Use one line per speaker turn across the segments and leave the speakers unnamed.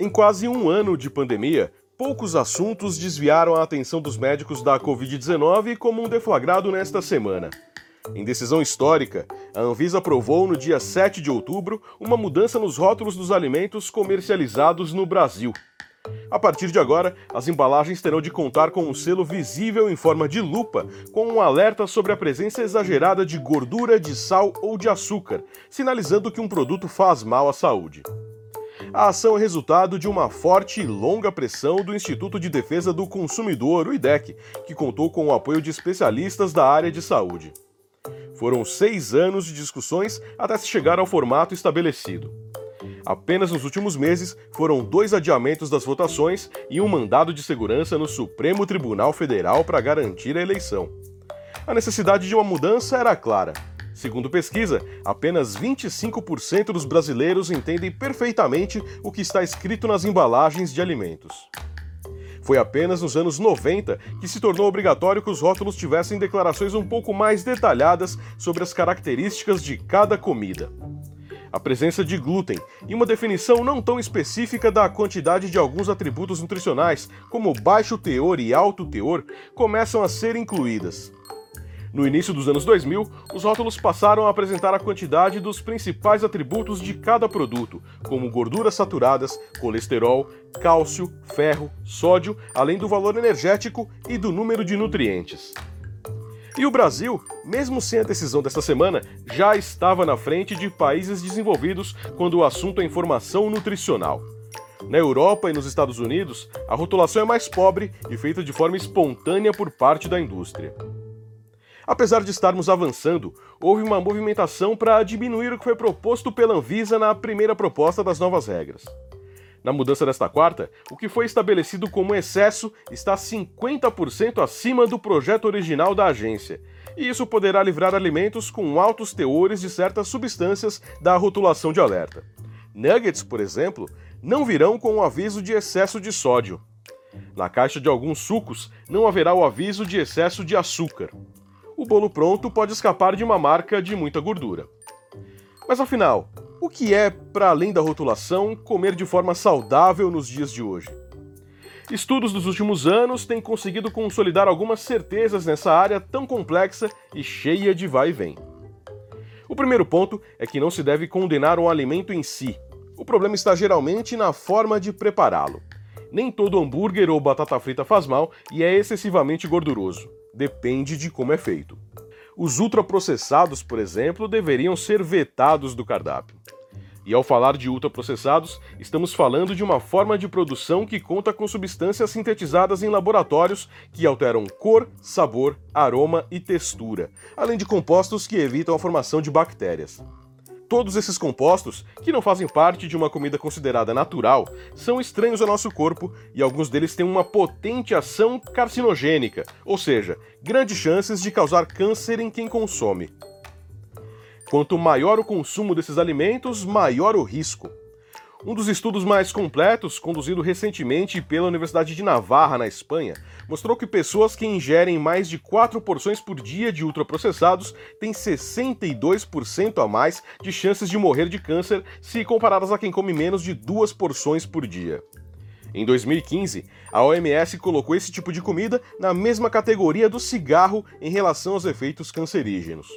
Em quase um ano de pandemia, poucos assuntos desviaram a atenção dos médicos da Covid-19 como um deflagrado nesta semana. Em decisão histórica, a Anvisa aprovou no dia 7 de outubro uma mudança nos rótulos dos alimentos comercializados no Brasil. A partir de agora, as embalagens terão de contar com um selo visível em forma de lupa, com um alerta sobre a presença exagerada de gordura, de sal ou de açúcar, sinalizando que um produto faz mal à saúde. A ação é resultado de uma forte e longa pressão do Instituto de Defesa do Consumidor, o IDEC, que contou com o apoio de especialistas da área de saúde. Foram seis anos de discussões até se chegar ao formato estabelecido. Apenas nos últimos meses foram dois adiamentos das votações e um mandado de segurança no Supremo Tribunal Federal para garantir a eleição. A necessidade de uma mudança era clara. Segundo pesquisa, apenas 25% dos brasileiros entendem perfeitamente o que está escrito nas embalagens de alimentos. Foi apenas nos anos 90 que se tornou obrigatório que os rótulos tivessem declarações um pouco mais detalhadas sobre as características de cada comida. A presença de glúten e uma definição não tão específica da quantidade de alguns atributos nutricionais, como baixo teor e alto teor, começam a ser incluídas. No início dos anos 2000, os rótulos passaram a apresentar a quantidade dos principais atributos de cada produto, como gorduras saturadas, colesterol, cálcio, ferro, sódio, além do valor energético e do número de nutrientes. E o Brasil, mesmo sem a decisão desta semana, já estava na frente de países desenvolvidos quando o assunto é informação nutricional. Na Europa e nos Estados Unidos, a rotulação é mais pobre e feita de forma espontânea por parte da indústria. Apesar de estarmos avançando, houve uma movimentação para diminuir o que foi proposto pela Anvisa na primeira proposta das novas regras. Na mudança desta quarta, o que foi estabelecido como excesso está 50% acima do projeto original da agência, e isso poderá livrar alimentos com altos teores de certas substâncias da rotulação de alerta. Nuggets, por exemplo, não virão com o aviso de excesso de sódio. Na caixa de alguns sucos não haverá o aviso de excesso de açúcar o bolo pronto pode escapar de uma marca de muita gordura. Mas afinal, o que é, para além da rotulação, comer de forma saudável nos dias de hoje? Estudos dos últimos anos têm conseguido consolidar algumas certezas nessa área tão complexa e cheia de vai e vem. O primeiro ponto é que não se deve condenar um alimento em si. O problema está geralmente na forma de prepará-lo. Nem todo hambúrguer ou batata frita faz mal e é excessivamente gorduroso depende de como é feito. Os ultraprocessados, por exemplo, deveriam ser vetados do cardápio. E ao falar de ultraprocessados, estamos falando de uma forma de produção que conta com substâncias sintetizadas em laboratórios que alteram cor, sabor, aroma e textura, além de compostos que evitam a formação de bactérias. Todos esses compostos, que não fazem parte de uma comida considerada natural, são estranhos ao nosso corpo e alguns deles têm uma potente ação carcinogênica, ou seja, grandes chances de causar câncer em quem consome. Quanto maior o consumo desses alimentos, maior o risco. Um dos estudos mais completos, conduzido recentemente pela Universidade de Navarra, na Espanha, mostrou que pessoas que ingerem mais de 4 porções por dia de ultraprocessados têm 62% a mais de chances de morrer de câncer se comparadas a quem come menos de 2 porções por dia. Em 2015, a OMS colocou esse tipo de comida na mesma categoria do cigarro em relação aos efeitos cancerígenos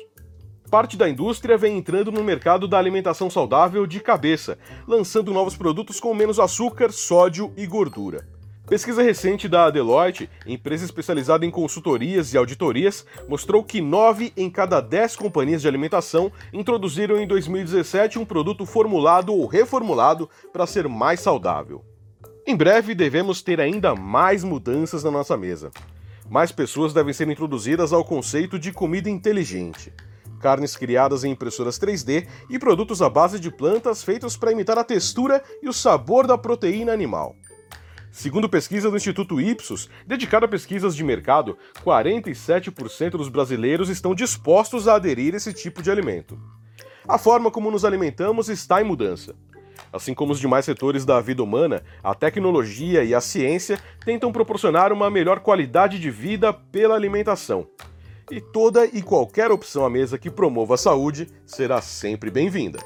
parte da indústria vem entrando no mercado da alimentação saudável de cabeça, lançando novos produtos com menos açúcar, sódio e gordura. Pesquisa recente da Deloitte, empresa especializada em consultorias e auditorias, mostrou que 9 em cada 10 companhias de alimentação introduziram em 2017 um produto formulado ou reformulado para ser mais saudável. Em breve devemos ter ainda mais mudanças na nossa mesa. Mais pessoas devem ser introduzidas ao conceito de comida inteligente carnes criadas em impressoras 3D e produtos à base de plantas feitos para imitar a textura e o sabor da proteína animal. Segundo pesquisa do Instituto Ipsos, dedicada a pesquisas de mercado, 47% dos brasileiros estão dispostos a aderir a esse tipo de alimento. A forma como nos alimentamos está em mudança. Assim como os demais setores da vida humana, a tecnologia e a ciência tentam proporcionar uma melhor qualidade de vida pela alimentação. E toda e qualquer opção à mesa que promova a saúde será sempre bem-vinda.